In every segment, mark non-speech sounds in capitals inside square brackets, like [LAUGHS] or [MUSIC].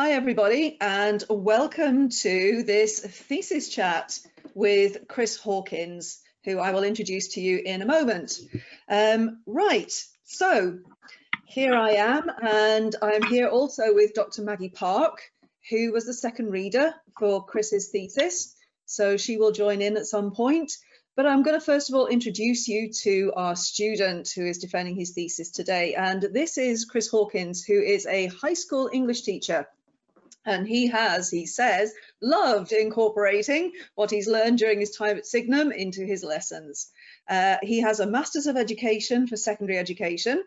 Hi, everybody, and welcome to this thesis chat with Chris Hawkins, who I will introduce to you in a moment. Um, right, so here I am, and I'm here also with Dr. Maggie Park, who was the second reader for Chris's thesis. So she will join in at some point. But I'm going to first of all introduce you to our student who is defending his thesis today. And this is Chris Hawkins, who is a high school English teacher and he has, he says, loved incorporating what he's learned during his time at Signum into his lessons. Uh, he has a Masters of Education for Secondary Education,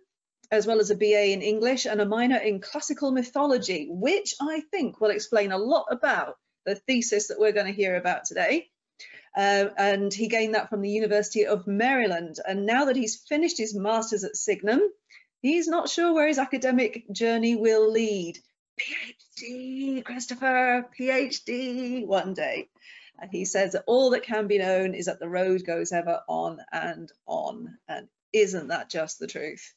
as well as a BA in English and a minor in Classical Mythology, which I think will explain a lot about the thesis that we're going to hear about today. Uh, and he gained that from the University of Maryland. And now that he's finished his Masters at Signum, he's not sure where his academic journey will lead. PhD, Christopher, PhD one day. And he says that all that can be known is that the road goes ever on and on. And isn't that just the truth?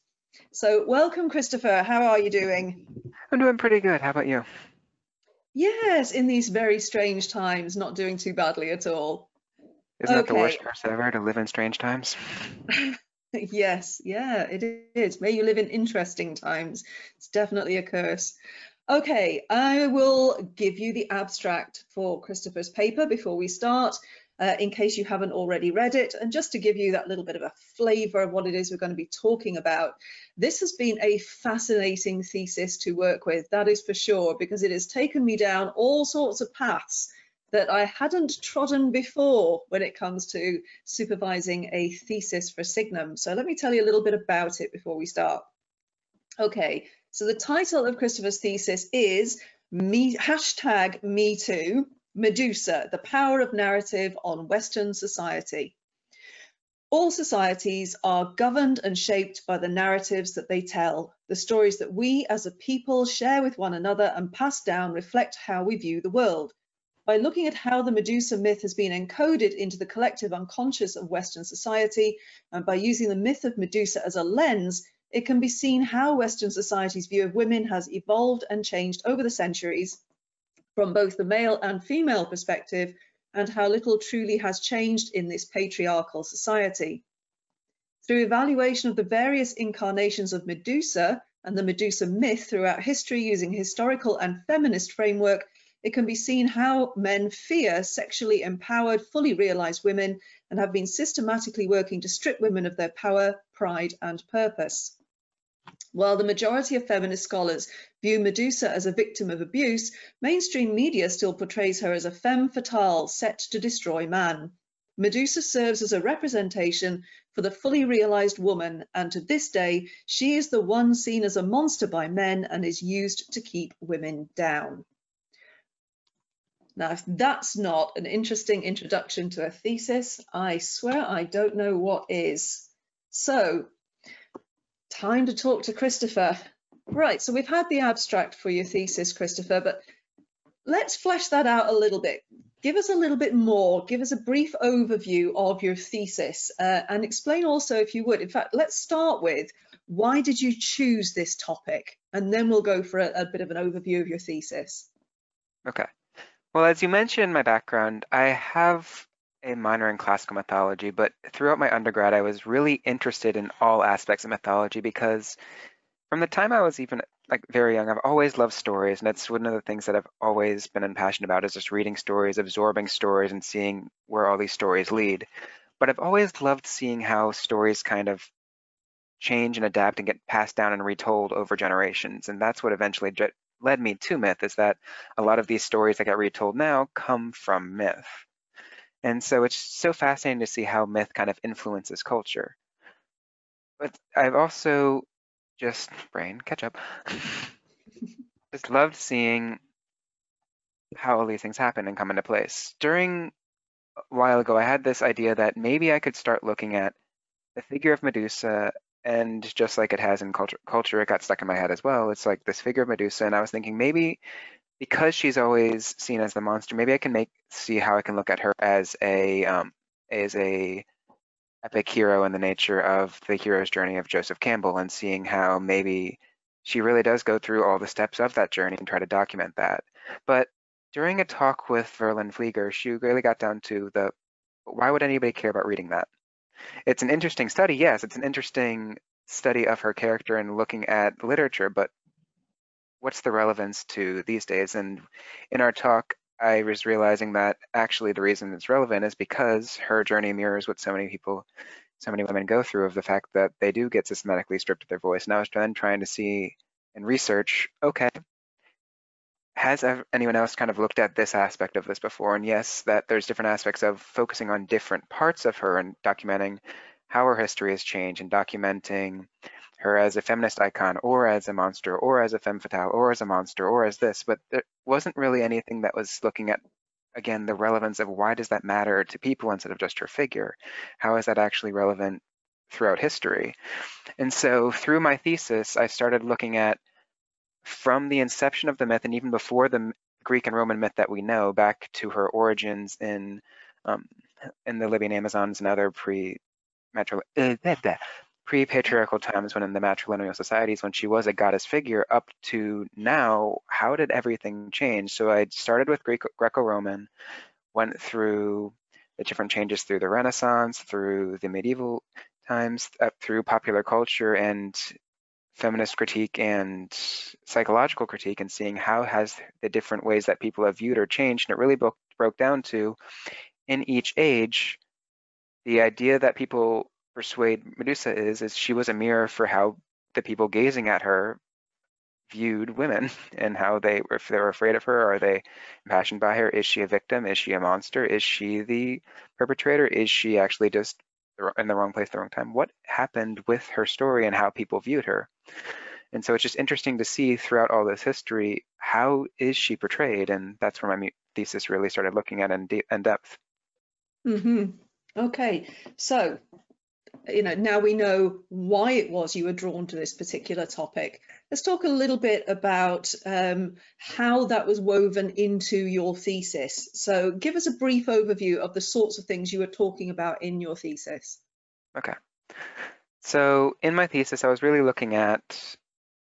So welcome, Christopher. How are you doing? I'm doing pretty good. How about you? Yes, in these very strange times, not doing too badly at all. Isn't okay. that the worst curse ever to live in strange times? [LAUGHS] yes, yeah, it is. May you live in interesting times. It's definitely a curse. Okay, I will give you the abstract for Christopher's paper before we start, uh, in case you haven't already read it, and just to give you that little bit of a flavour of what it is we're going to be talking about. This has been a fascinating thesis to work with, that is for sure, because it has taken me down all sorts of paths that I hadn't trodden before when it comes to supervising a thesis for Signum. So let me tell you a little bit about it before we start. Okay, so the title of Christopher's thesis is me, hashtag Me Too, Medusa, the power of narrative on Western society. All societies are governed and shaped by the narratives that they tell. The stories that we as a people share with one another and pass down reflect how we view the world. By looking at how the Medusa myth has been encoded into the collective unconscious of Western society, and by using the myth of Medusa as a lens, it can be seen how Western society's view of women has evolved and changed over the centuries from both the male and female perspective and how little truly has changed in this patriarchal society. Through evaluation of the various incarnations of Medusa and the Medusa myth throughout history using historical and feminist framework, it can be seen how men fear sexually empowered, fully realized women and have been systematically working to strip women of their power, pride and purpose. While the majority of feminist scholars view Medusa as a victim of abuse, mainstream media still portrays her as a femme fatale set to destroy man. Medusa serves as a representation for the fully realized woman, and to this day, she is the one seen as a monster by men and is used to keep women down. Now, if that's not an interesting introduction to a thesis, I swear I don't know what is. So time to talk to Christopher. Right, so we've had the abstract for your thesis, Christopher, but let's flesh that out a little bit. Give us a little bit more, give us a brief overview of your thesis uh, and explain also, if you would, in fact, let's start with why did you choose this topic? And then we'll go for a, a bit of an overview of your thesis. Okay. Well, as you mentioned my background, I have a minor in classical mythology, but throughout my undergrad, I was really interested in all aspects of mythology because from the time I was even like very young, I've always loved stories, and that's one of the things that I've always been passionate about is just reading stories, absorbing stories, and seeing where all these stories lead. But I've always loved seeing how stories kind of change and adapt and get passed down and retold over generations, and that's what eventually led me to myth. Is that a lot of these stories that get retold now come from myth. And so it's so fascinating to see how myth kind of influences culture. But I've also just, brain, catch up, [LAUGHS] just loved seeing how all these things happen and come into place. During a while ago, I had this idea that maybe I could start looking at the figure of Medusa and just like it has in culture, culture, it got stuck in my head as well. It's like this figure of Medusa, and I was thinking maybe because she's always seen as the monster, maybe I can make see how I can look at her as a um, as a epic hero in the nature of the hero's journey of Joseph Campbell, and seeing how maybe she really does go through all the steps of that journey and try to document that. But during a talk with Verlyn Flieger, she really got down to the why would anybody care about reading that? It's an interesting study, yes, it's an interesting study of her character and looking at literature, but what's the relevance to these days? And in our talk, I was realizing that actually the reason it's relevant is because her journey mirrors what so many people so many women go through of the fact that they do get systematically stripped of their voice. And I was then trying to see and research, okay, has anyone else kind of looked at this aspect of this before? And yes, that there's different aspects of focusing on different parts of her and documenting how her history has changed and documenting her as a feminist icon or as a monster or as a femme fatale or as a monster or as this, but there wasn't really anything that was looking at again, the relevance of why does that matter to people instead of just her figure? How is that actually relevant throughout history? And so through my thesis, I started looking at from the inception of the myth and even before the Greek and Roman myth that we know back to her origins in um, in the Libyan Amazons and other pre uh, pre-patriarchal times when in the matrilineal societies when she was a goddess figure up to now how did everything change? So i started with Greek, greco-roman went through the different changes through the renaissance through the medieval times up through popular culture and feminist critique and psychological critique and seeing how has the different ways that people have viewed or changed. And it really broke, broke down to in each age the idea that people persuade Medusa is, is she was a mirror for how the people gazing at her viewed women [LAUGHS] and how they, if they were afraid of her, are they impassioned by her? Is she a victim? Is she a monster? Is she the perpetrator? Is she actually just in the wrong place, the wrong time? What happened with her story and how people viewed her? And so it's just interesting to see throughout all this history, how is she portrayed? And that's where my thesis really started looking at in, de in depth. Mm -hmm. Okay, so you know, now we know why it was you were drawn to this particular topic. Let's talk a little bit about um, how that was woven into your thesis. So give us a brief overview of the sorts of things you were talking about in your thesis. Okay. So in my thesis, I was really looking at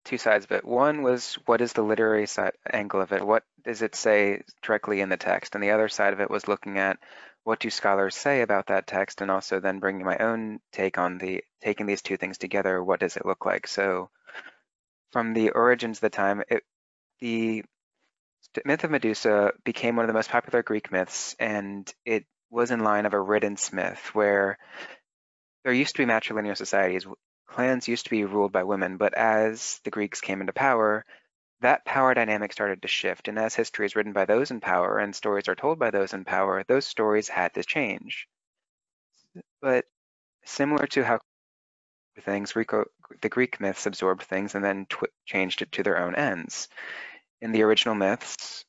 two sides of it. One was what is the literary side angle of it? What does it say directly in the text? And the other side of it was looking at what do scholars say about that text and also then bringing my own take on the taking these two things together what does it look like? So from the origins of the time it, the myth of medusa became one of the most popular greek myths and it was in line of a riddance myth where there used to be matrilineal societies. Clans used to be ruled by women but as the greeks came into power that power dynamic started to shift. And as history is written by those in power and stories are told by those in power, those stories had to change. But similar to how things, the Greek myths absorbed things and then changed it to their own ends. In the original myths,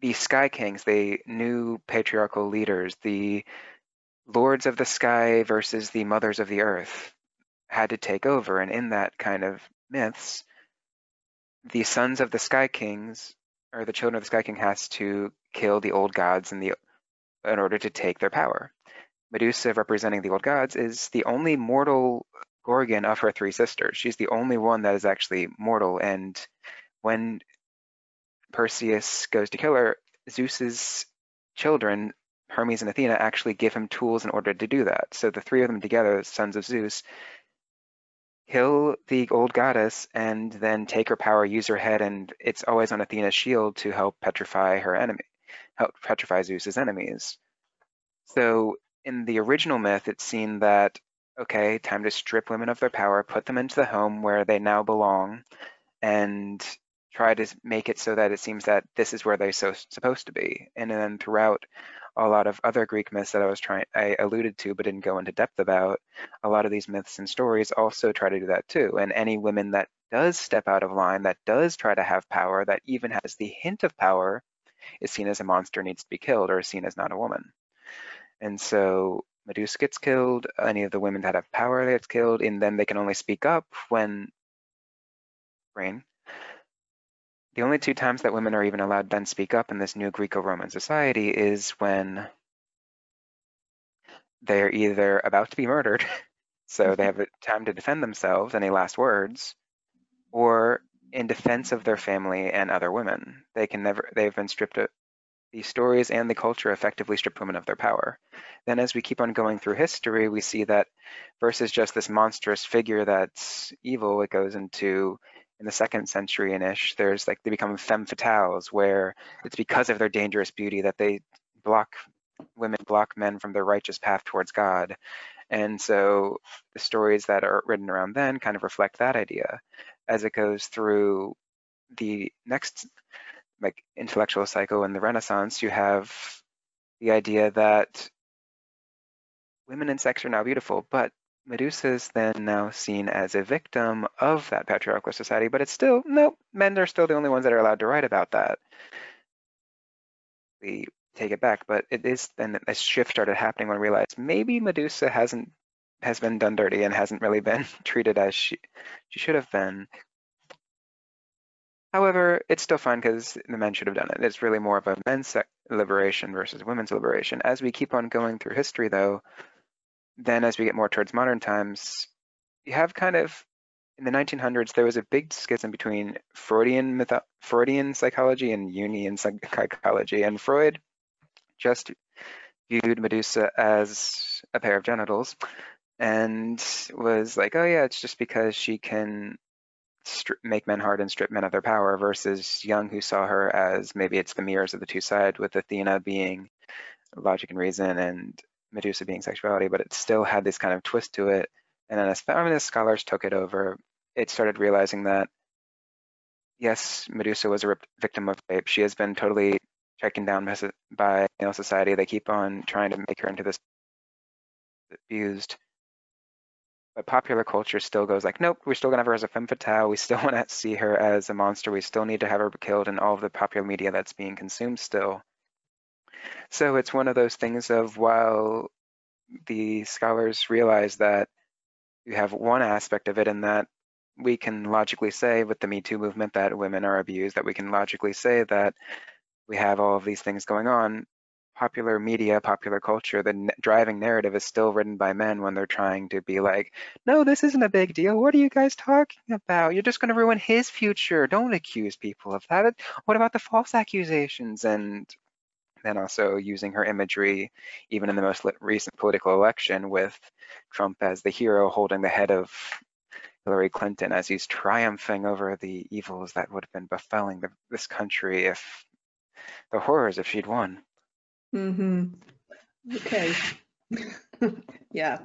the Sky Kings, the new patriarchal leaders, the lords of the sky versus the mothers of the earth, had to take over. And in that kind of myths, the sons of the Sky Kings, or the children of the Sky King, has to kill the old gods in the in order to take their power. Medusa, representing the old gods, is the only mortal Gorgon of her three sisters. She's the only one that is actually mortal. And when Perseus goes to kill her, Zeus's children, Hermes and Athena, actually give him tools in order to do that. So the three of them together, sons of Zeus, kill the old goddess and then take her power, use her head, and it's always on Athena's shield to help petrify her enemy, help petrify Zeus's enemies. So in the original myth, it's seen that, okay, time to strip women of their power, put them into the home where they now belong, and try to make it so that it seems that this is where they're so supposed to be. And then throughout a lot of other Greek myths that I was trying, I alluded to but didn't go into depth about. A lot of these myths and stories also try to do that too. And any women that does step out of line, that does try to have power, that even has the hint of power, is seen as a monster, needs to be killed, or is seen as not a woman. And so Medusa gets killed, any of the women that have power gets killed, and then they can only speak up when rain the only two times that women are even allowed to then speak up in this new Greco-Roman society is when they're either about to be murdered, [LAUGHS] so they mm-hmm. have time to defend themselves, any last words, or in defense of their family and other women. They can never, they've been stripped of, these stories and the culture effectively strip women of their power. Then as we keep on going through history, we see that versus just this monstrous figure that's evil, it goes into in the second century and ish, there's like they become femme fatales where it's because of their dangerous beauty that they block women block men from their righteous path towards God. And so the stories that are written around then kind of reflect that idea as it goes through the next like intellectual cycle in the Renaissance, you have the idea that women and sex are now beautiful, but Medusa is then now seen as a victim of that patriarchal society, but it's still, no, men are still the only ones that are allowed to write about that. We take it back, but it is then a shift started happening when we realized maybe Medusa hasn't has been done dirty and hasn't really been [LAUGHS] treated as she she should have been. However, it's still fine because the men should have done it. It's really more of a men's liberation versus women's liberation. As we keep on going through history, though, then as we get more towards modern times, you have kind of in the 1900s there was a big schism between Freudian mytho- Freudian psychology and Jungian psychology, and Freud just viewed Medusa as a pair of genitals and was like, oh yeah, it's just because she can make men hard and strip men of their power versus Jung who saw her as maybe it's the mirrors of the two sides with Athena being logic and reason and Medusa being sexuality, but it still had this kind of twist to it. And then as feminist scholars took it over, it started realizing that yes, Medusa was a victim of rape. She has been totally taken down by male society. They keep on trying to make her into this abused. But popular culture still goes like, nope, we're still gonna have her as a femme fatale. We still [LAUGHS] want to see her as a monster. We still need to have her killed in all of the popular media that's being consumed still. So it's one of those things of while the scholars realize that you have one aspect of it in that we can logically say with the Me Too movement that women are abused, that we can logically say that we have all of these things going on. Popular media, popular culture, the driving narrative is still written by men when they're trying to be like, no, this isn't a big deal. What are you guys talking about? You're just going to ruin his future. Don't accuse people of that. What about the false accusations? And then also using her imagery, even in the most recent political election, with Trump as the hero holding the head of Hillary Clinton as he's triumphing over the evils that would have been befalling the, this country if the horrors if she'd won. Mm-hmm. Okay. [LAUGHS] yeah.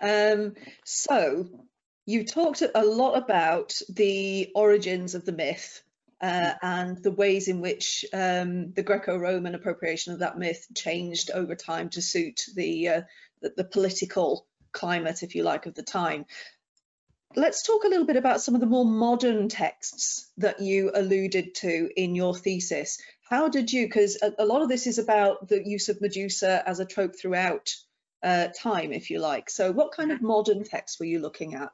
Um, so you talked a lot about the origins of the myth uh, and the ways in which um, the Greco-Roman appropriation of that myth changed over time to suit the, uh, the, the political climate, if you like, of the time. Let's talk a little bit about some of the more modern texts that you alluded to in your thesis. How did you, because a, a, lot of this is about the use of Medusa as a trope throughout uh, time, if you like. So what kind of modern texts were you looking at?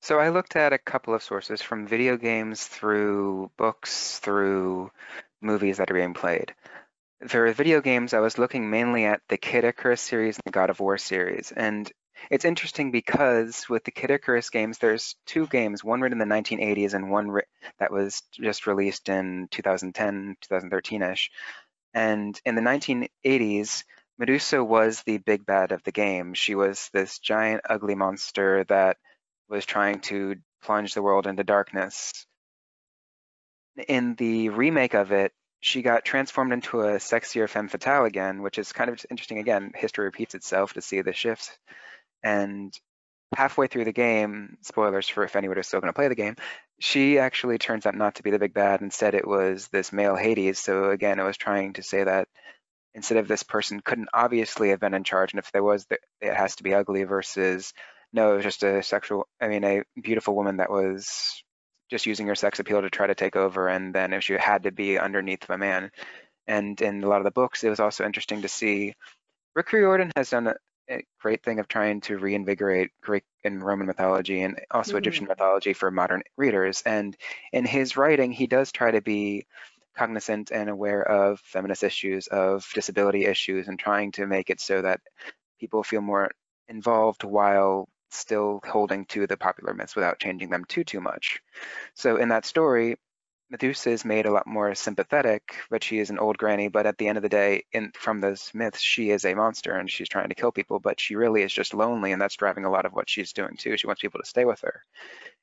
So I looked at a couple of sources from video games through books through movies that are being played. For video games, I was looking mainly at the Kid Icarus series and the God of War series. And it's interesting because with the Kid Icarus games, there's two games, one written in the 1980s and one that was just released in 2010, 2013-ish. And in the 1980s, Medusa was the big bad of the game. She was this giant, ugly monster that was trying to plunge the world into darkness. In the remake of it, she got transformed into a sexier femme fatale again, which is kind of interesting. Again, history repeats itself to see the shifts. And halfway through the game, spoilers for if anyone is still going to play the game, she actually turns out not to be the big bad. Instead, it was this male Hades. So again, it was trying to say that instead of this person couldn't obviously have been in charge, and if there was, it has to be ugly versus no, it was just a sexual, I mean, a beautiful woman that was just using her sex appeal to try to take over. And then if she had to be underneath of a man. And in a lot of the books, it was also interesting to see Rick Riordan has done a, a great thing of trying to reinvigorate Greek and Roman mythology and also mm-hmm. Egyptian mythology for modern readers. And in his writing, he does try to be cognizant and aware of feminist issues, of disability issues, and trying to make it so that people feel more involved while still holding to the popular myths without changing them too, too much. So in that story, Medusa is made a lot more sympathetic, but she is an old granny. But at the end of the day, in from those myths, she is a monster and she's trying to kill people. But she really is just lonely, and that's driving a lot of what she's doing too. She wants people to stay with her.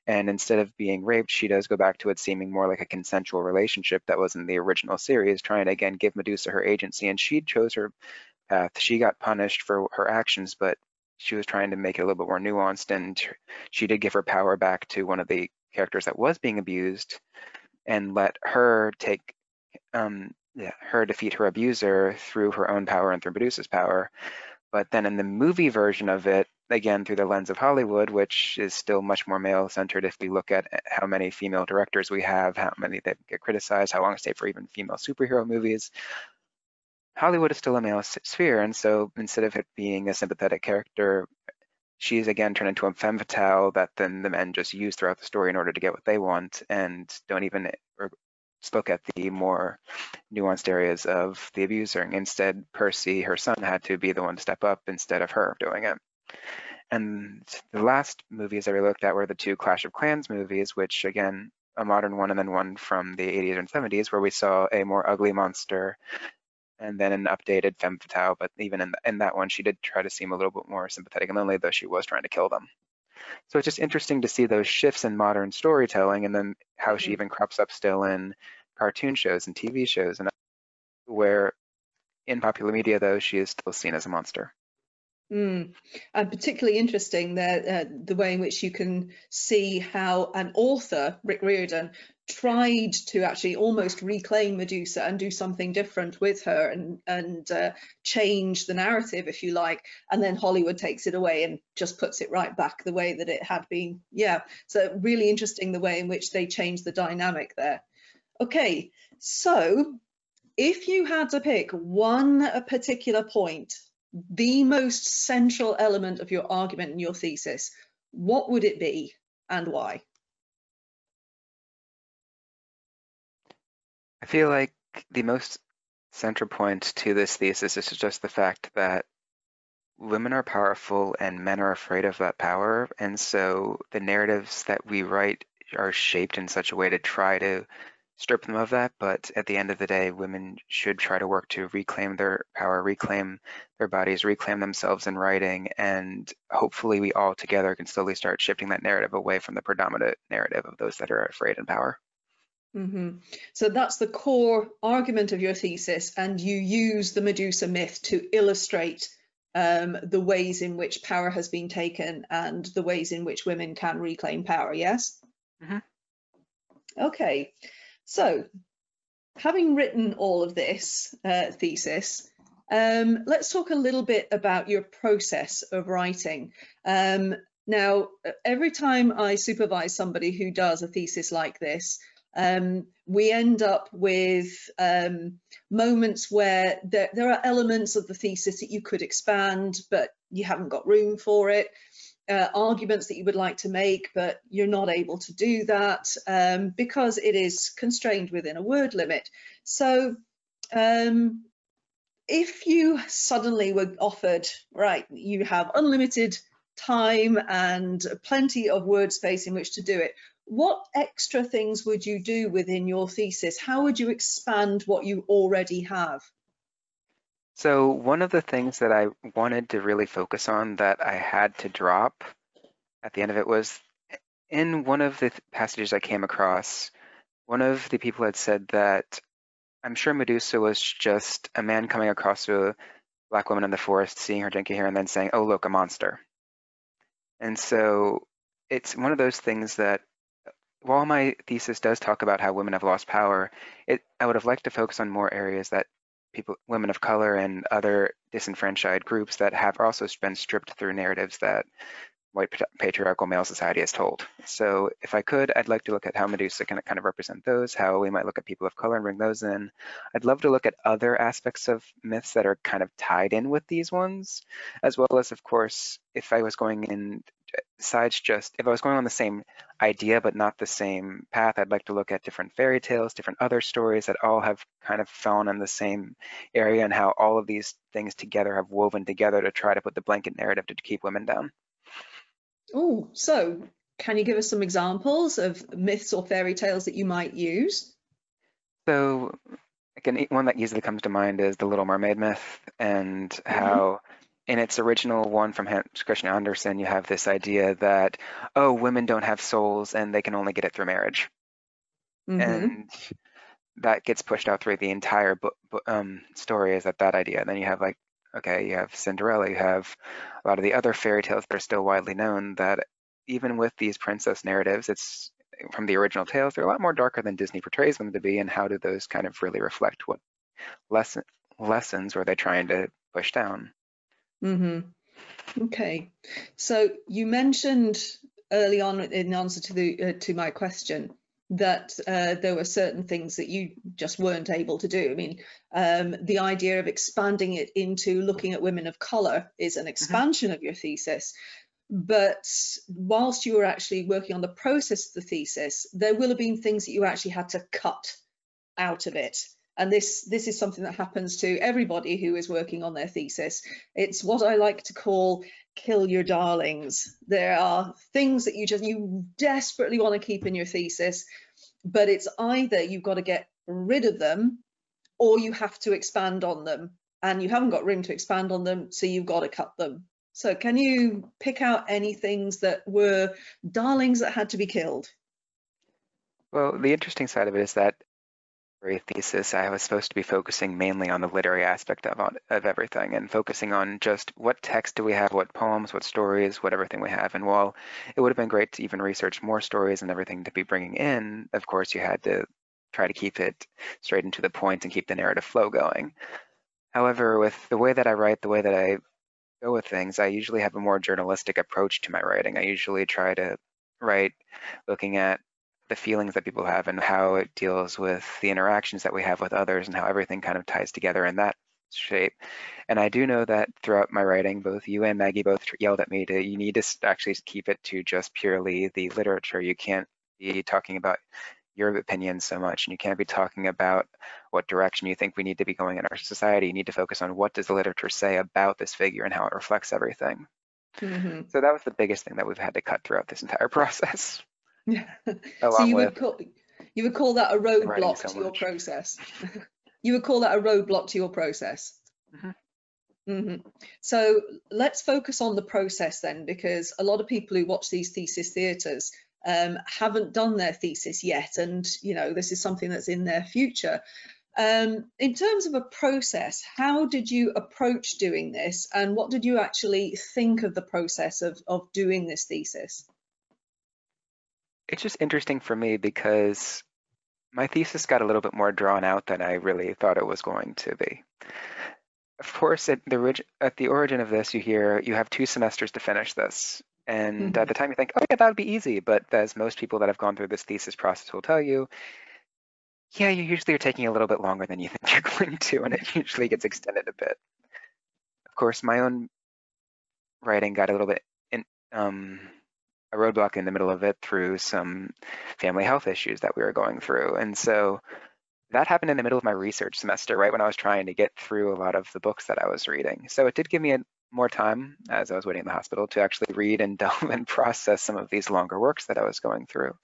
And instead of being raped, she does go back to it seeming more like a consensual relationship that was in the original series, trying to again give Medusa her agency. And she chose her path. She got punished for her actions, but she was trying to make it a little bit more nuanced. And she did give her power back to one of the characters that was being abused and let her take um, yeah, her defeat her abuser through her own power and through Medusa's power. But then in the movie version of it, again through the lens of Hollywood, which is still much more male centered if we look at how many female directors we have, how many that get criticized, how long it's take for even female superhero movies. Hollywood is still a male sphere, and so instead of it being a sympathetic character, she's again turned into a femme fatale that then the men just use throughout the story in order to get what they want and don't even er, look at the more nuanced areas of the abuser. And Instead, Percy, her son, had to be the one to step up instead of her doing it. And the last movies that we looked at were the two Clash of Clans movies, which again, a modern one and then one from the 80s and 70s, where we saw a more ugly monster and then an updated femme fatale. But even in, in that one, she did try to seem a little bit more sympathetic and lonely, though she was trying to kill them. So it's just interesting to see those shifts in modern storytelling and then how she mm-hmm. even crops up still in cartoon shows and TV shows and where in popular media though she is still seen as a monster. Mm. And particularly interesting that uh, the way in which you can see how an author, Rick Riordan, tried to actually almost reclaim Medusa and do something different with her and and uh, change the narrative, if you like, and then Hollywood takes it away and just puts it right back the way that it had been. Yeah, so really interesting the way in which they changed the dynamic there. Okay, so if you had to pick one particular point the most central element of your argument in your thesis, what would it be and why? I feel like the most central point to this thesis is just the fact that women are powerful and men are afraid of that power. And so the narratives that we write are shaped in such a way to try to strip them of that. But at the end of the day, women should try to work to reclaim their power, reclaim their bodies, reclaim themselves in writing. And hopefully, we all together can slowly start shifting that narrative away from the predominant narrative of those that are afraid in power. Mm -hmm. So that's the core argument of your thesis, and you use the Medusa myth to illustrate um, the ways in which power has been taken and the ways in which women can reclaim power. Yes. Mm -hmm. Okay. So, having written all of this uh, thesis, um, let's talk a little bit about your process of writing. Um, now, every time I supervise somebody who does a thesis like this, um, we end up with um, moments where there, there, are elements of the thesis that you could expand, but you haven't got room for it uh, arguments that you would like to make, but you're not able to do that um, because it is constrained within a word limit. So um, if you suddenly were offered, right, you have unlimited time and plenty of word space in which to do it, what extra things would you do within your thesis? How would you expand what you already have? So one of the things that I wanted to really focus on that I had to drop at the end of it was in one of the passages I came across, one of the people had said that I'm sure Medusa was just a man coming across a black woman in the forest, seeing her drinking hair, and then saying, "Oh, look, a monster." And so it's one of those things that while my thesis does talk about how women have lost power, it I would have liked to focus on more areas that people, women of color and other disenfranchised groups that have also been stripped through narratives that white patriarchal male society has told. So if I could, I'd like to look at how Medusa can kind of represent those, how we might look at people of color and bring those in. I'd love to look at other aspects of myths that are kind of tied in with these ones, as well as, of course, if I was going in besides just if I was going on the same idea but not the same path, I'd like to look at different fairy tales, different other stories that all have kind of fallen in the same area and how all of these things together have woven together to try to put the blanket narrative to keep women down. Oh, so can you give us some examples of myths or fairy tales that you might use? So, again, one that easily comes to mind is the Little Mermaid myth, and mm-hmm. how in its original one from Hans Christian Andersen, you have this idea that, oh, women don't have souls and they can only get it through marriage. Mm-hmm. And that gets pushed out through the entire book, um, story is that that idea. And then you have like, okay, you have Cinderella, you have a lot of the other fairy tales that are still widely known that even with these princess narratives, it's from the original tales, they're a lot more darker than Disney portrays them to be. And how do those kind of really reflect what lesson, lessons were they trying to push down? Mm-hmm. Okay. So you mentioned early on in answer to the uh, to my question that uh, there were certain things that you just weren't able to do. I mean, um, the idea of expanding it into looking at women of color is an mm-hmm. expansion of your thesis. But whilst you were actually working on the process of the thesis, there will have been things that you actually had to cut out of it. And this this is something that happens to everybody who is working on their thesis. It's what I like to call kill your darlings. There are things that you just you desperately want to keep in your thesis, but it's either you've got to get rid of them or you have to expand on them and you haven't got room to expand on them, so you've got to cut them. So can you pick out any things that were darlings that had to be killed? Well, the interesting side of it is that thesis, I was supposed to be focusing mainly on the literary aspect of, of everything and focusing on just what text do we have, what poems, what stories, what everything we have. And while it would have been great to even research more stories and everything to be bringing in, of course, you had to try to keep it straight into the point and keep the narrative flow going. However, with the way that I write, the way that I go with things, I usually have a more journalistic approach to my writing. I usually try to write looking at the feelings that people have and how it deals with the interactions that we have with others and how everything kind of ties together in that shape. And I do know that throughout my writing, both you and Maggie both yelled at me to you need to actually keep it to just purely the literature. You can't be talking about your opinions so much and you can't be talking about what direction you think we need to be going in our society. You need to focus on what does the literature say about this figure and how it reflects everything. Mm-hmm. So that was the biggest thing that we've had to cut throughout this entire [LAUGHS] process. Yeah. so you would call you would call that a roadblock so to your process. [LAUGHS] you would call that a roadblock to your process. Mm-hmm. Mm-hmm. So let's focus on the process then, because a lot of people who watch these thesis theatres um, haven't done their thesis yet, and you know this is something that's in their future. Um, in terms of a process, how did you approach doing this, and what did you actually think of the process of of doing this thesis? It's just interesting for me because my thesis got a little bit more drawn out than I really thought it was going to be. Of course, at the, at the origin of this, you hear you have two semesters to finish this. And mm-hmm. at the time, you think, oh, yeah, that would be easy. But as most people that have gone through this thesis process will tell you, yeah, you usually are taking a little bit longer than you [LAUGHS] think you're going to, and it usually gets extended a bit. Of course, my own writing got a little bit in, um, roadblock in the middle of it through some family health issues that we were going through. And so that happened in the middle of my research semester, right when I was trying to get through a lot of the books that I was reading. So it did give me a, more time as I was waiting in the hospital to actually read and [LAUGHS] delve and process some of these longer works that I was going through.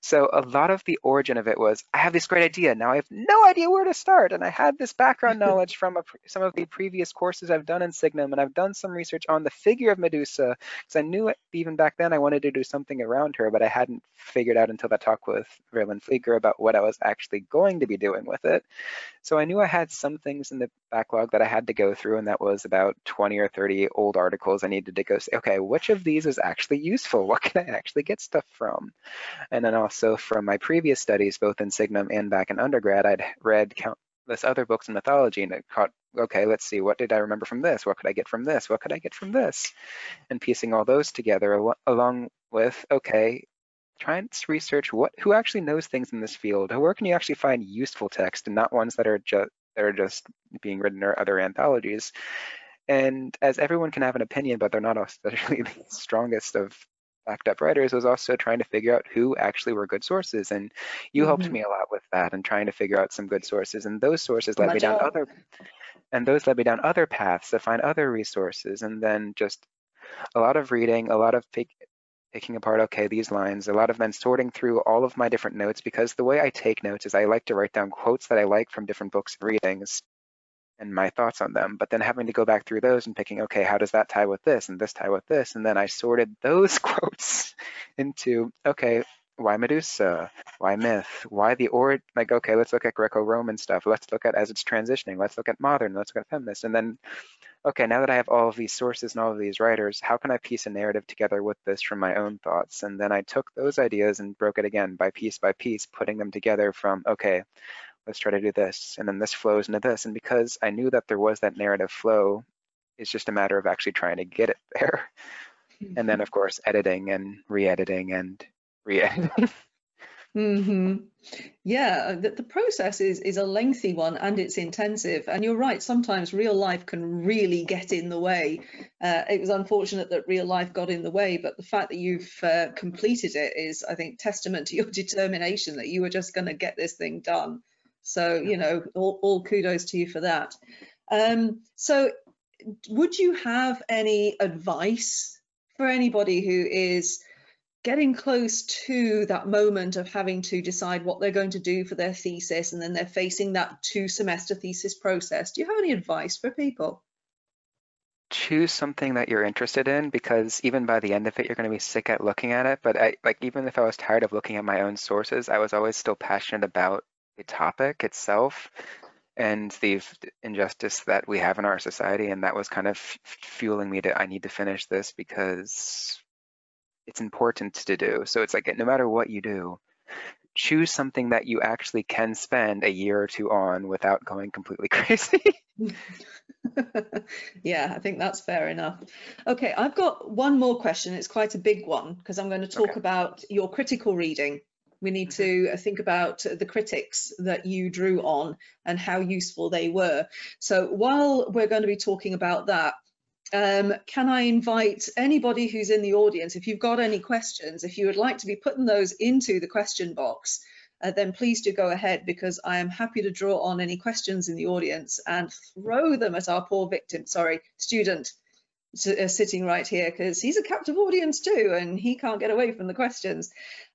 So a lot of the origin of it was, I have this great idea. Now I have no idea where to start. And I had this background [LAUGHS] knowledge from a, some of the previous courses I've done in Signum, and I've done some research on the figure of Medusa, because I knew it, even back then I wanted to do something around her, but I hadn't figured out until that talk with Verlyn Flieger about what I was actually going to be doing with it. So I knew I had some things in the backlog that I had to go through, and that was about 20 or 30 old articles. I needed to go say, okay, which of these is actually useful? [LAUGHS] What can I actually get stuff from? And then also from my previous studies, both in Signum and back in undergrad, I'd read countless other books in mythology and it caught, okay, let's see, what did I remember from this? What could I get from this? What could I get from this? And piecing all those together al along with, okay, trying to research what who actually knows things in this field. Where can you actually find useful text and not ones that are just that are just being written or other anthologies. And as everyone can have an opinion, but they're not [LAUGHS] especially the strongest of backed up writers, was also trying to figure out who actually were good sources. And you mm-hmm. helped me a lot with that and trying to figure out some good sources. And those sources led me down other and those led me down other paths to find other resources. And then just a lot of reading, a lot of picking apart, okay, these lines, a lot of then sorting through all of my different notes because the way I take notes is I like to write down quotes that I like from different books and readings and my thoughts on them, but then having to go back through those and picking, okay, how does that tie with this and this tie with this? And then I sorted those [LAUGHS] quotes into, okay, why Medusa? Why myth? Why the or like okay, let's look at Greco-Roman stuff. Let's look at as it's transitioning. Let's look at modern. Let's look at feminist. And then okay, now that I have all of these sources and all of these writers, how can I piece a narrative together with this from my own thoughts? And then I took those ideas and broke it again by piece by piece, putting them together from okay, let's try to do this. And then this flows into this. And because I knew that there was that narrative flow, it's just a matter of actually trying to get it there. and then of course editing and re-editing and re-editing. [LAUGHS] hmm Yeah, the, the process is is a lengthy one and it's intensive. And you're right, sometimes real life can really get in the way. Uh, it was unfortunate that real life got in the way, but the fact that you've uh, completed it is, I think, testament to your [LAUGHS] determination that you were just going to get this thing done. So, you know, all, all kudos to you for that. Um, so, would you have any advice for anybody who is getting close to that moment of having to decide what they're going to do for their thesis and then they're facing that two semester thesis process? Do you have any advice for people? choose something that you're interested in because even by the end of it you're going to be sick at looking at it but I, like even if i was tired of looking at my own sources i was always still passionate about the topic itself and the injustice that we have in our society and that was kind of fueling me to i need to finish this because it's important to do. So it's like no matter what you do choose something that you actually can spend a year or two on without going completely [LAUGHS] crazy. [LAUGHS] Yeah i think that's fair enough. Okay i've got one more question. It's quite a big one because i'm going to talk okay. about your critical reading we need mm-hmm. to uh, think about the critics that you drew on and how useful they were. So while we're going to be talking about that, um, can I invite anybody who's in the audience, if you've got any questions, if you would like to be putting those into the question box, uh, then please do go ahead because I am happy to draw on any questions in the audience and throw them at our poor victim, sorry, student sitting right here because he's a captive audience too and he can't get away from the questions.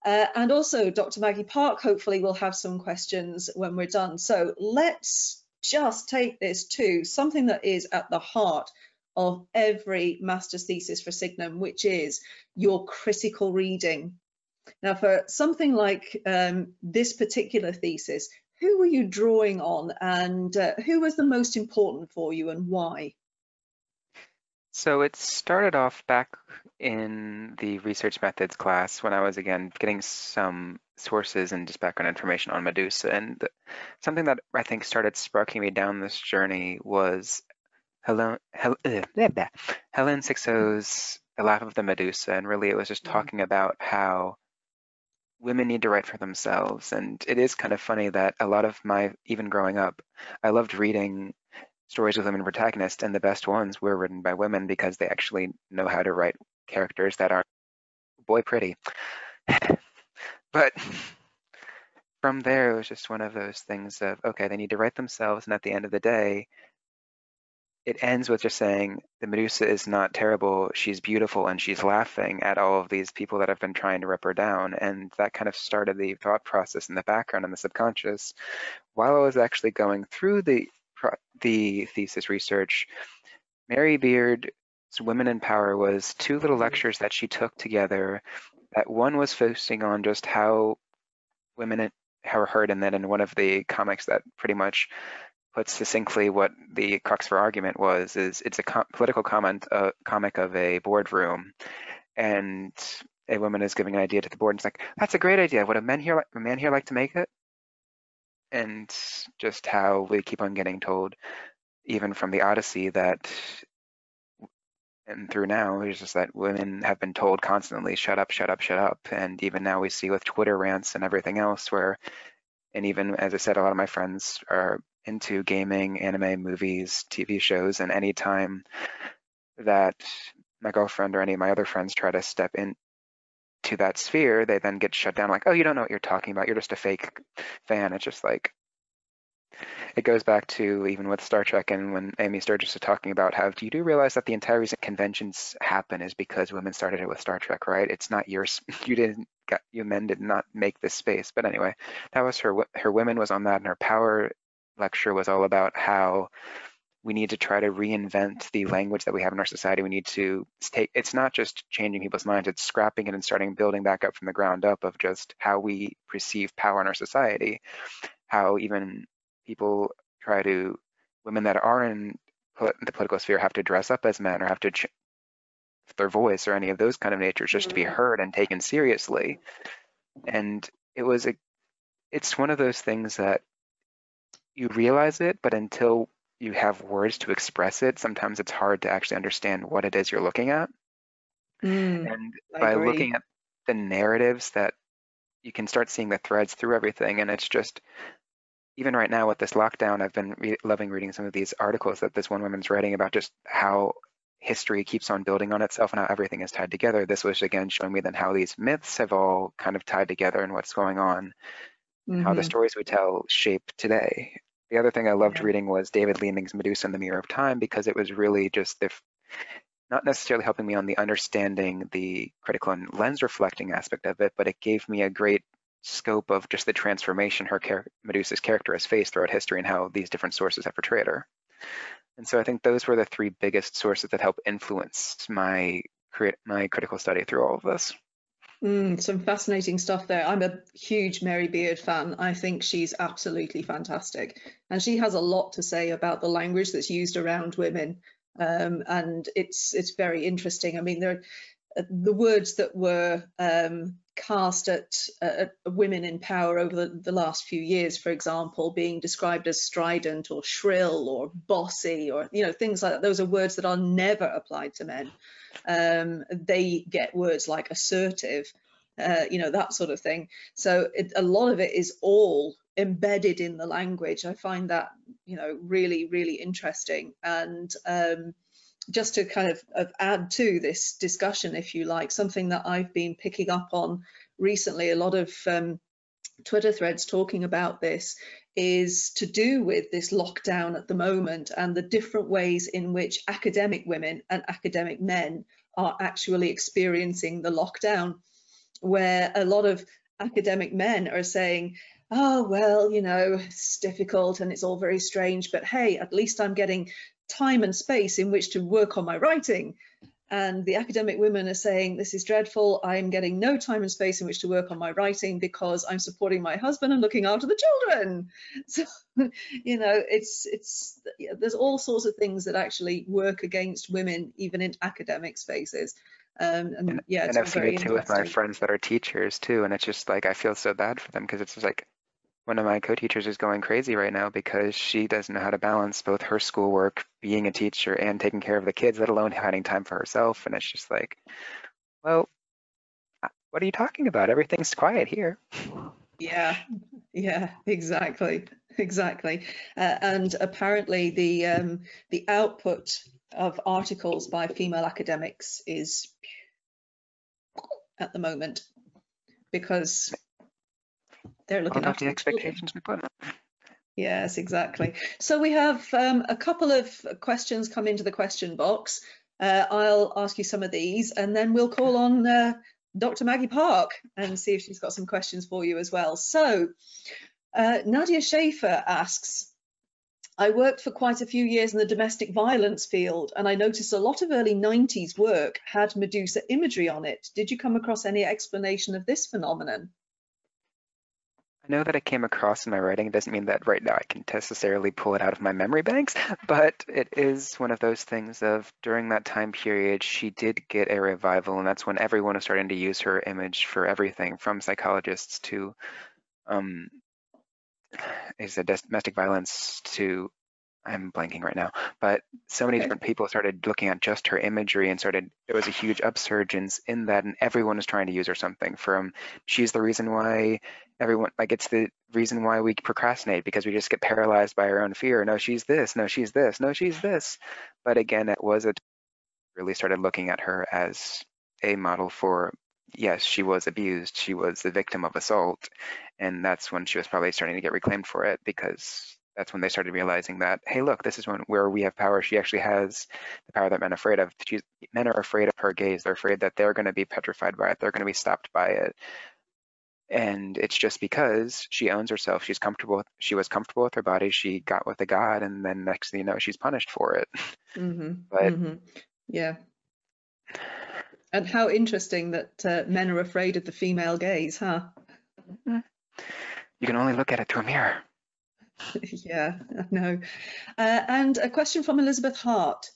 Uh, and also Dr. Maggie Park hopefully will have some questions when we're done. So let's just take this to something that is at the heart of every master's thesis for Signum, which is your critical reading. Now for something like um, this particular thesis, who were you drawing on and uh, who was the most important for you and why? So it started off back in the research methods class when I was again getting some sources and just background information on Medusa. And something that I think started sparking me down this journey was Helen, Helen, uh, Helen Cixous's The Laugh of the Medusa. And really it was just mm-hmm. talking about how women need to write for themselves. And it is kind of funny that a lot of my, even growing up, I loved reading stories with women protagonists, and the best ones were written by women because they actually know how to write characters that aren't boy pretty. [LAUGHS] but from there, it was just one of those things of okay, they need to write themselves, and at the end of the day, it ends with just saying the Medusa is not terrible, she's beautiful, and she's laughing at all of these people that have been trying to rip her down. And that kind of started the thought process in the background and the subconscious while I was actually going through the the thesis research, Mary Beard's Women in Power was two little mm-hmm. lectures that she took together. That one was focusing on just how women are heard, and then in one of the comics that pretty much puts succinctly what the crux of her argument was is it's a com political comment uh, comic of a boardroom and a woman is giving an idea to the board and it's like that's a great idea would a man here a man here like to make it and just how we keep on getting told, even from the Odyssey, that and through now, it's just that women have been told constantly, shut up, shut up, shut up. And even now we see with Twitter rants and everything else where, and even as I said, a lot of my friends are into gaming, anime, movies, TV shows, and anytime that my girlfriend or any of my other friends try to step in to that sphere, they then get shut down like, oh, you don't know what you're talking about. You're just a fake fan. It's just like, it goes back to even with Star Trek and when Amy Sturgis was talking about how do you do realize that the entire reason conventions happen is because women started it with Star Trek, right? It's not yours. [LAUGHS] You didn't you men did not make this space. But anyway, that was her her women was on that and her power lecture was all about how we need to try to reinvent the language that we have in our society. We need to take, it's not just changing people's minds, it's scrapping it and starting building back up from the ground up of just how we perceive power in our society, how even people try to, women that are in the political sphere have to dress up as men or have to change their voice or any of those kind of natures just to be mm-hmm. heard and taken seriously. And it was a, it's one of those things that you realize it, but until you have words to express it, sometimes it's hard to actually understand what it is you're looking at. Mm, and by looking at the narratives that you can start seeing the threads through everything. And it's just, even right now with this lockdown, I've been re loving reading some of these articles that this one woman's writing about just how history keeps on building on itself and how everything is tied together. This was again showing me then how these myths have all kind of tied together and what's going on, mm -hmm. how the mm-hmm. stories we tell shape today. The other thing I loved yeah. reading was David Leeming's Medusa and the Mirror of Time because it was really just the not necessarily helping me on the understanding the critical and lens reflecting aspect of it, but it gave me a great scope of just the transformation her char Medusa's character has faced throughout history and how these different sources have portrayed her. And so I think those were the three biggest sources that helped influence my my critical study through all of this. Mm, some fascinating stuff there. I'm a huge Mary Beard fan. I think she's absolutely fantastic. And she has a lot to say about the language that's used around women. Um, and it's it's very interesting. I mean, there the words that were um, cast at, at, women in power over the, the, last few years, for example, being described as strident or shrill or bossy or you know things like that. Those are words that are never applied to men um, they get words like assertive, uh, you know, that sort of thing. So it, a lot of it is all embedded in the language. I find that, you know, really, really interesting. And um, just to kind of, of, add to this discussion, if you like, something that I've been picking up on recently, a lot of um, Twitter threads talking about this is to do with this lockdown at the moment and the different ways in which academic women and academic men are actually experiencing the lockdown, where a lot of academic men are saying, oh, well, you know, it's difficult and it's all very strange, but hey, at least I'm getting time and space in which to work on my writing and the academic women are saying this is dreadful. I'm getting no time and space in which to work on my writing because i'm supporting my husband and looking after the children. [LAUGHS] So you know it's it's yeah, there's all sorts of things that actually work against women even in academic spaces. Um, and, yeah and i've seen it too with my friends that are teachers too and it's just like i feel so bad for them because it's just like one of my co-teachers is going crazy right now because she doesn't know how to balance both her schoolwork, being a teacher, and taking care of the kids, let alone having time for herself. And it's just like, well, uh, what are you talking about? Everything's quiet here. Yeah, yeah, exactly, exactly. Uh, and apparently, the um, the output of articles by female academics is at the moment because they're looking after the expectations we put. Yes, exactly. So we have um, a couple of questions come into the question box. Uh, I'll ask you some of these and then we'll call on uh, Dr. Maggie Park and see if she's got some questions for you as well. So uh, Nadia Schaefer asks, I worked for quite a few years in the domestic violence field and I noticed a lot of early 90s work had Medusa imagery on it. Did you come across any explanation of this phenomenon? I know that I came across in my writing. It doesn't mean that right now I can necessarily pull it out of my memory banks, [LAUGHS] but it is one of those things of during that time period, she did get a revival, and that's when everyone was starting to use her image for everything from psychologists to um, is it domestic violence to I'm blanking right now, but so many different people started looking at just her imagery and started, there was a huge upsurge in, in that and everyone was trying to use her something from, she's the reason why everyone, like it's the reason why we procrastinate because we just get paralyzed by our own fear. No, she's this, no, she's this, no, she's this. But again, it was a, really started looking at her as a model for, yes, she was abused, she was the victim of assault. And that's when she was probably starting to get reclaimed for it because that's when they started realizing that, hey, look, this is when where we have power. She actually has the power that men are afraid of. She's, men are afraid of her gaze. They're afraid that they're going to be petrified by it. They're going to be stopped by it. And it's just because she owns herself. She's comfortable. With, she was comfortable with her body. She got with a god, and then next thing you know, she's punished for it. Mm-hmm. [LAUGHS] but Mm-hmm. Yeah. And how interesting that uh, men are afraid of the female gaze, huh? you can only look at it through a mirror. [LAUGHS] Yeah, I know. Uh, and a question from Elizabeth Hart.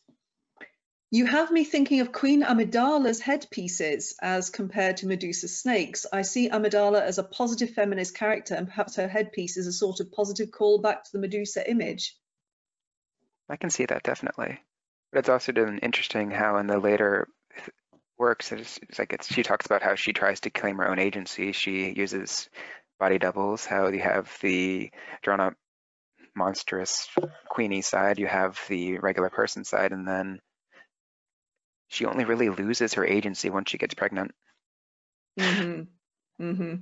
You have me thinking of Queen Amidala's headpieces as compared to Medusa's snakes. I see Amidala as a positive feminist character and perhaps her headpiece is a sort of positive callback to the Medusa image. I can see that definitely. But it's also been interesting how in the later works, it's, it's like it's, she talks about how she tries to claim her own agency. She uses body doubles, how you have the drawn up monstrous queenie side, you have the regular person side, and then she only really loses her agency once she gets pregnant. hmm hmm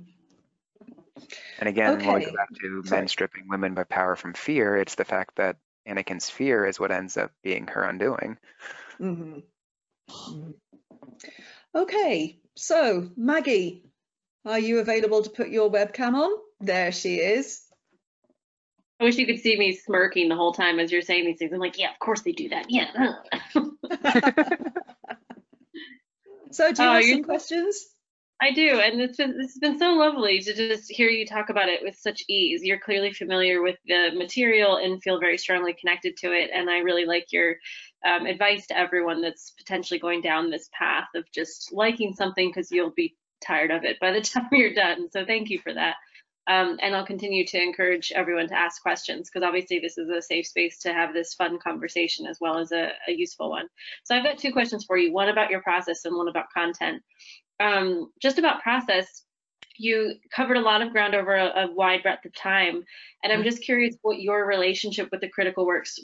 And again, when we go back to Sorry. men stripping women by power from fear, it's the fact that Anakin's fear is what ends up being her undoing. hmm Okay, so Maggie, are you available to put your webcam on? There she is. I wish you could see me smirking the whole time as you're saying these things. I'm like, yeah, of course they do that. Yeah. [LAUGHS] So do you Oh, have some questions? I do, and it's been it's been so lovely to just hear you talk about it with such ease. You're clearly familiar with the material and feel very strongly connected to it, and I really like your um, advice to everyone that's potentially going down this path of just liking something because you'll be tired of it by the [LAUGHS] time you're done. So thank you for that. Um, and I'll continue to encourage everyone to ask questions because obviously this is a safe space to have this fun conversation as well as a, a useful one. So I've got two questions for you, one about your process and one about content. Um, just about process, you covered a lot of ground over a, a wide breadth of time, and I'm just curious what your relationship with the critical works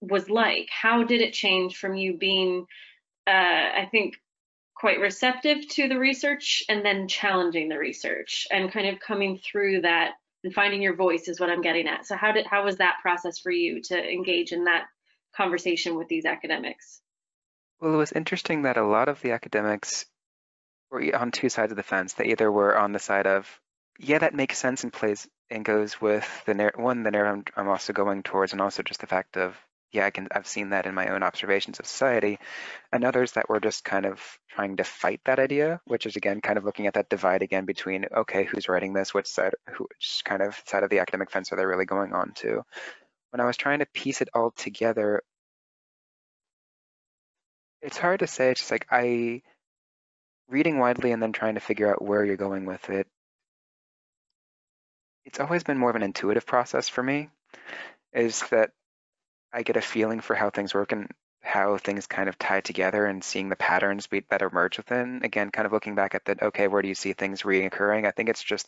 was like. How did it change from you being, uh, I think, quite receptive to the research and then challenging the research and kind of coming through that and finding your voice is what I'm getting at. So how did how was that process for you to engage in that conversation with these academics? Well, it was interesting that a lot of the academics were on two sides of the fence. They either were on the side of, yeah, that makes sense and plays and goes with the one, the narrative I'm, I'm also going towards, and also just the fact of, yeah, I can, I've seen that in my own observations of society, and others that were just kind of trying to fight that idea, which is again kind of looking at that divide again between, okay, who's writing this, which side, which kind of side of the academic fence are they really going on to? When I was trying to piece it all together, it's hard to say. It's just like I reading widely and then trying to figure out where you're going with it. It's always been more of an intuitive process for me. Is that I get a feeling for how things work and how things kind of tie together and seeing the patterns be, that emerge within. Again, kind of looking back at that. Okay, where do you see things reoccurring? I think it's just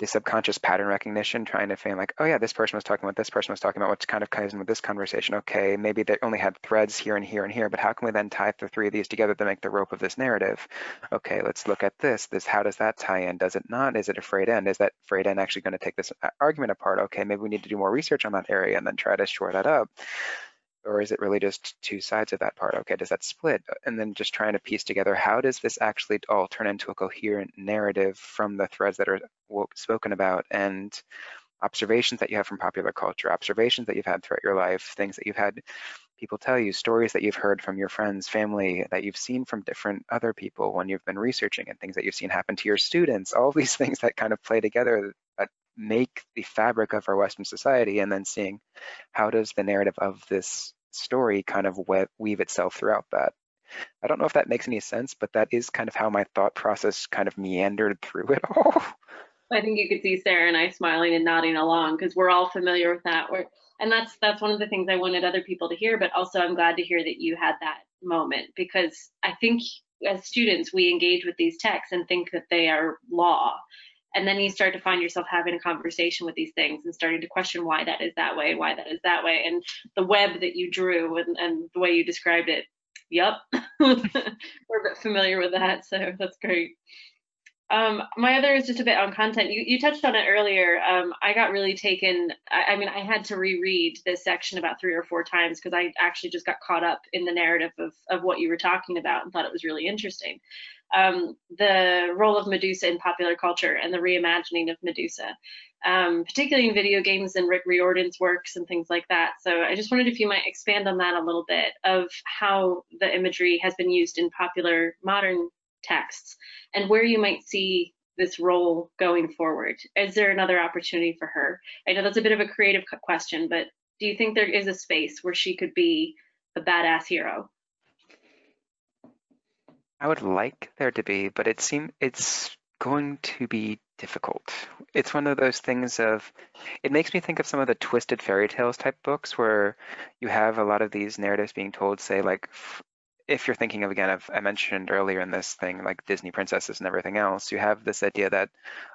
the subconscious pattern recognition, trying to find like, oh yeah, this person was talking about this person was talking about what's kind of ties in with this conversation. Okay, maybe they only had threads here and here and here, but how can we then tie the three of these together to make the rope of this narrative? Okay, let's look at this. This how does that tie in? Does it not? Is it a frayed end? Is that frayed end actually going to take this uh, argument apart? Okay, maybe we need to do more research on that area and then try to shore that up. Or is it really just two sides of that part? Okay, does that split? And then just trying to piece together how does this actually all turn into a coherent narrative from the threads that are spoken about and observations that you have from popular culture, observations that you've had throughout your life, things that you've had people tell you, stories that you've heard from your friends, family, that you've seen from different other people when you've been researching, and things that you've seen happen to your students, all these [LAUGHS] things that kind of play together make the fabric of our Western society, and then seeing how does the narrative of this story kind of weave itself throughout that. I don't know if that makes any sense, but that is kind of how my thought process kind of meandered through it all. I think you could see Sarah and I smiling and nodding along because we're all familiar with that. We're, and that's that's one of the things I wanted other people to hear. But also, I'm glad to hear that you had that moment because I think as students we engage with these texts and think that they are law, and then you start to find yourself having a conversation with these things and starting to question why that is that way, why that is that way, and the web that you drew and, and the way you described it. Yep, [LAUGHS] we're a bit familiar with that, so that's great. Um, my other is just a bit on content. You, you touched on it earlier. Um, I got really taken. I, I, mean, I had to reread this section about three or four times because I actually just got caught up in the narrative of, of what you were talking about and thought it was really interesting. Um, the role of Medusa in popular culture and the reimagining of Medusa, um, particularly in video games and Rick Riordan's works and things like that. So I just wondered if you might expand on that a little bit of how the imagery has been used in popular modern texts and where you might see this role going forward. Is there another opportunity for her? I know that's a bit of a creative question, but do you think there is a space where she could be a badass hero? I would like there to be, but it seems it's going to be difficult. It's one of those things of it makes me think of some of the twisted fairy tales type books where you have a lot of these narratives being told, say like if you're thinking of again I mentioned earlier in this thing like Disney princesses and everything else, you have this idea that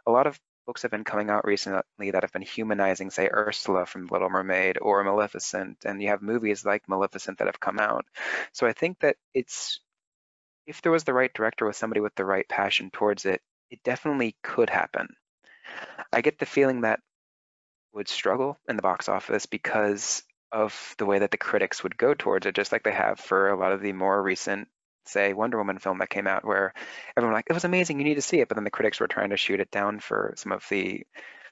a lot of books have been coming out recently that have been humanizing, say, Ursula from Little Mermaid or Maleficent, and you have movies like Maleficent that have come out. So I think that it's if there was the right director with somebody with the right passion towards it, it definitely could happen. I get the feeling that would struggle in the box office because of the way that the critics would go towards it, just like they have for a lot of the more recent, say, Wonder Woman film that came out, where everyone like, it was amazing, you need to see it. But then the critics were trying to shoot it down for some of the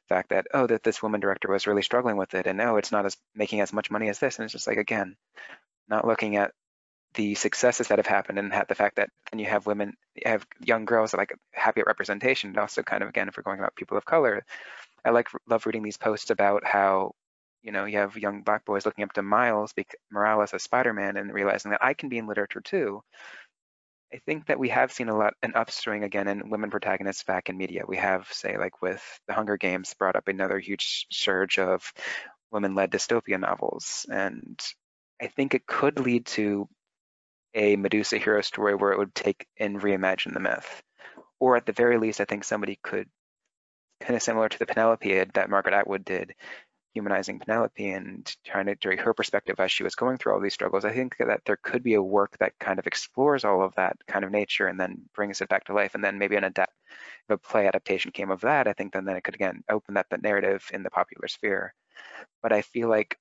fact that, oh, that this woman director was really struggling with it, and oh, it's not as making as much money as this. And it's just like, again, not looking at the successes that have happened and the fact that then you have women, you have young girls that like happy at representation, and also kind of again, if we're going about people of color, I like love reading these posts about how you know, you have young black boys looking up to Miles Morales as Spider-Man and realizing that I can be in literature too. I think that we have seen a lot an upswing again in women protagonists back in media. We have, say, like with the Hunger Games, brought up another huge surge of women-led dystopia novels, and I think it could lead to a Medusa hero story where it would take and reimagine the myth, or at the very least, I think somebody could kind of similar to the Penelope that Margaret Atwood did, humanizing Penelope and trying to draw her perspective as she was going through all these struggles. I think that there could be a work that kind of explores all of that kind of nature and then brings it back to life. And then maybe an adapt, if a play adaptation came of that, I think then, then it could again open up the narrative in the popular sphere. But I feel like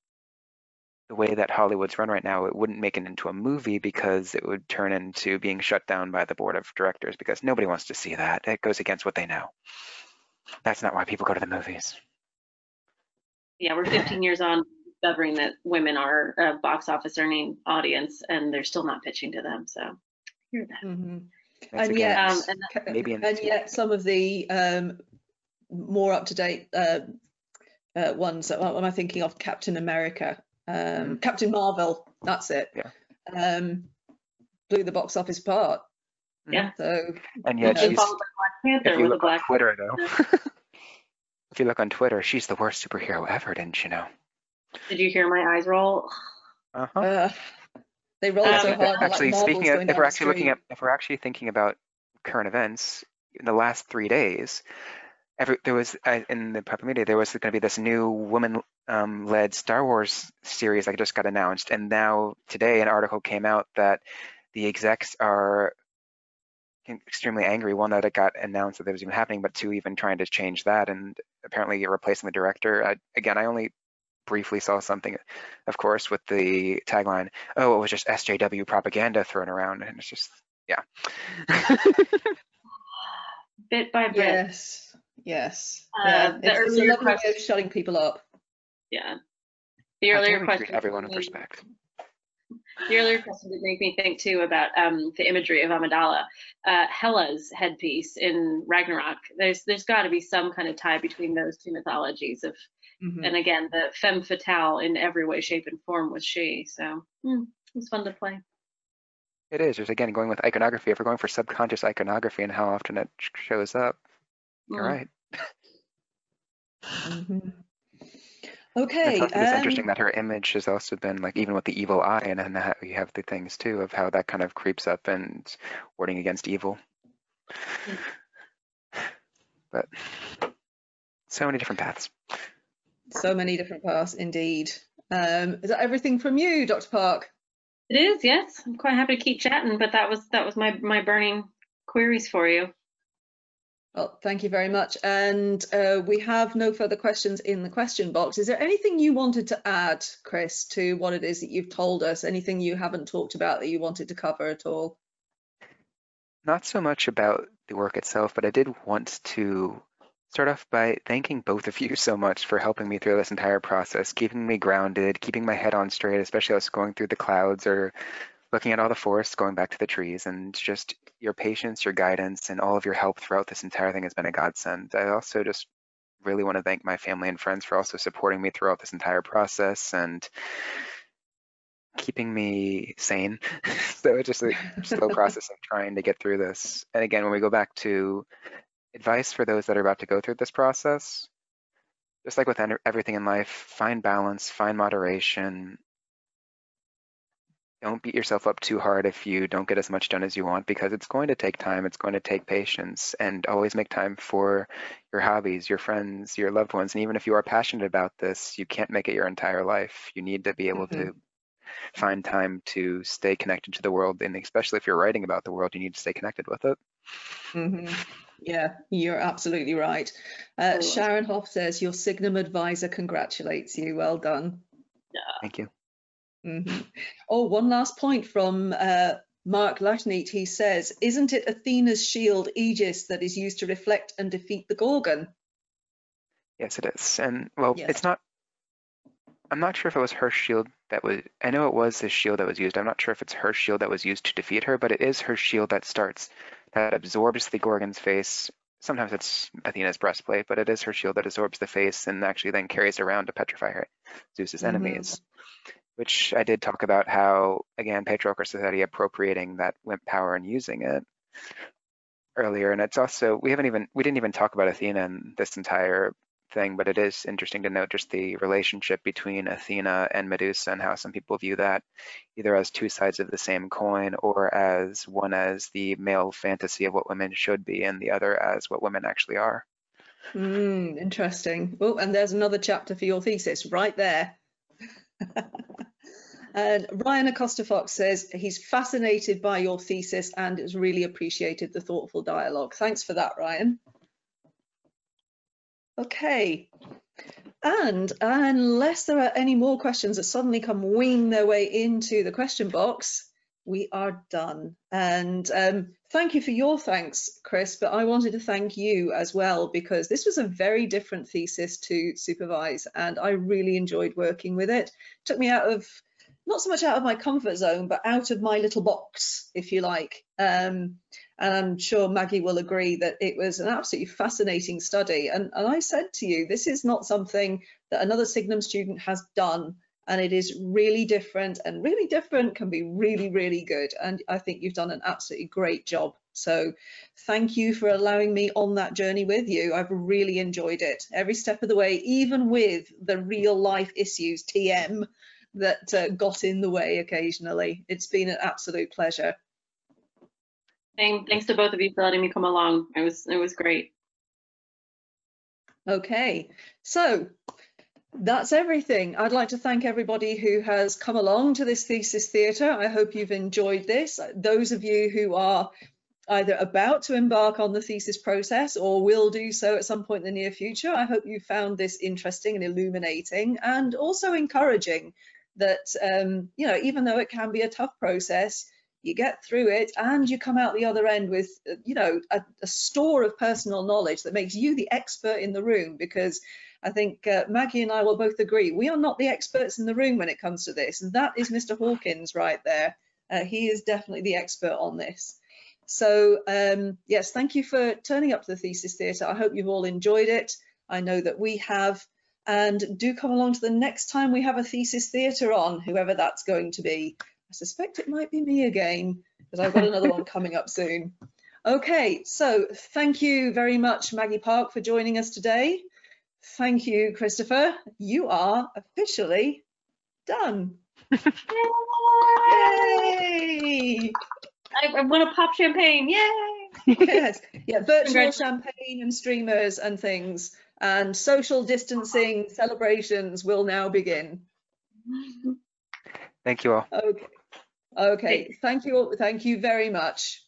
the way that Hollywood's run right now, it wouldn't make it into a movie because it would turn into being shut down by the board of directors because nobody wants to see that. It goes against what they know. That's not why people go to the movies yeah, we're 15 years on discovering that women are a box office earning audience and they're still not pitching to them. So hear that. Mm-hmm. And yet, um, and, maybe and yet some of the um, more up to date uh, uh, ones. What am I thinking of? Captain America, um, mm. Captain Marvel. That's it. Yeah. Um, blew the box office apart. Yeah. So and yet she's, if you look on Twitter though. If you look on Twitter, she's the worst superhero ever, didn't you know? Did you hear my eyes roll? Uh-huh. Uh, they roll um, so hard. Actually, like speaking of, if we're actually looking at, if we're actually thinking about current events, in the last three days, every there was uh, in the popular media there was going to be this new woman-led um, Star Wars series that just got announced, and now today an article came out that the execs are extremely angry. One that it got announced that it was even happening, but two even trying to change that and apparently replacing the director. I, again, I only briefly saw something, of course, with the tagline, "Oh, it was just SJW propaganda thrown around," and it's just yeah. [LAUGHS] bit by bit. Yes. Yes. Uh, yeah. It's, it's a lovely way of shutting people up. Yeah. The earlier question. Everyone in perspective. The earlier question did make me think too about um, the imagery of Amidala, uh, Hela's headpiece in Ragnarok. There's there's got to be some kind of tie between those two mythologies of, mm-hmm. and again the femme fatale in every way, shape, and form was she. So mm, it was fun to play. It is. There's again going with iconography. If we're going for subconscious iconography and how often it shows up, mm. you're right. [LAUGHS] mm-hmm. Okay. It's, um, interesting that her image has also been like even with the evil eye, and then that you have the things too of how that kind of creeps up and warding against evil. But so many different paths. So many different paths, indeed. Um, is that everything from you, Dr. Park? It is, yes. I'm quite happy to keep chatting, but that was that was my my burning queries for you. Well, thank you very much. And uh, we have no further questions in the question box. Is there anything you wanted to add, Chris, to what it is that you've told us? Anything you haven't talked about that you wanted to cover at all? Not so much about the work itself, but I did want to start off by thanking both of [LAUGHS] you so much for helping me through this entire process, keeping me grounded, keeping my head on straight, especially as going through the clouds or looking at all the forests, going back to the trees, and just your patience, your guidance, and all of your help throughout this entire thing has been a godsend. I also just really want to thank my family and friends for also supporting me throughout this entire process and keeping me sane. [LAUGHS] so it's just a slow [LAUGHS] process of trying to get through this. And again, when we go back to advice for those that are about to go through this process, just like with everything in life, find balance, find moderation, don't beat yourself up too hard if you don't get as much done as you want because it's going to take time, it's going to take patience, and always make time for your hobbies, your friends, your loved ones. And even if you are passionate about this, you can't make it your entire life. You need to be able mm-hmm. to find time to stay connected to the world. And especially if you're writing about the world, you need to stay connected with it. Mm-hmm. Yeah, you're absolutely right. Uh, Sharon Hoff says, Your Signum advisor congratulates you. Well done. Yeah. Thank you. Mm-hmm. Oh, one last point from uh, Mark Latneat. He says, Isn't it Athena's shield, Aegis, that is used to reflect and defeat the Gorgon? Yes, it is. And well, yes. it's not. I'm not sure if it was her shield that was. I know it was the shield that was used. I'm not sure if it's her shield that was used to defeat her, but it is her shield that starts, that absorbs the Gorgon's face. Sometimes it's Athena's breastplate, but it is her shield that absorbs the face and actually then carries around to petrify her, Zeus's mm-hmm. enemies which I did talk about how, again, Patriarchal Society appropriating that WIMP power and using it earlier. And it's also, we haven't even, we didn't even talk about Athena in this entire thing, but it is interesting to note just the relationship between Athena and Medusa and how some people view that either as two sides of the same coin or as one as the male fantasy of what women should be and the other as what women actually are. Mm, interesting. Oh, and there's another chapter for your thesis right there. And Ryan Acosta Fox says he's fascinated by your thesis and has really appreciated the thoughtful dialogue. Thanks for that, Ryan. Okay, and unless there are any more questions that suddenly come winging their way into the question box, we are done. And um, thank you for your thanks, Chris, but I wanted to thank you as well because this was a very different thesis to supervise and I really enjoyed working with it. took me out of, not so much out of my comfort zone, but out of my little box, if you like. Um, and I'm sure Maggie will agree that it was an absolutely fascinating study. And, and I said to you, this is not something that another Signum student has done and it is really different and really different can be really really good and i think you've done an absolutely great job. So thank you for allowing me on that journey with you. I've really enjoyed it. Every step of the way even with the real life issues tm that uh, got in the way occasionally. It's been an absolute pleasure. Thanks to both of you for letting me come along. It was it was great. Okay. So that's everything. I'd like to thank everybody who has come along to this thesis theatre. I hope you've enjoyed this. Those of you who are either about to embark on the thesis process or will do so at some point in the near future, I hope you found this interesting and illuminating and also encouraging that, um, you know, even though it can be a tough process, you get through it and you come out the other end with, you know, a, a store of personal knowledge that makes you the expert in the room because I think uh, Maggie and I will both agree we are not the experts in the room when it comes to this, and that is Mr. Hawkins right there. Uh, he is definitely the expert on this. So um, yes, thank you for turning up to the Thesis Theatre. I hope you've all enjoyed it. I know that we have. And do come along to the next time we have a Thesis Theatre on, whoever that's going to be. I suspect it might be me again, because I've got another one coming up soon. Okay, so thank you very much, Maggie Park, for joining us today. Thank you, Christopher. You are officially done. Yay! I, I want to pop champagne. Yay! [LAUGHS] yes, yeah, virtual champagne and streamers and things, and social distancing celebrations will now begin. Thank you all. Okay. Okay. Thank you. All. Thank you very much.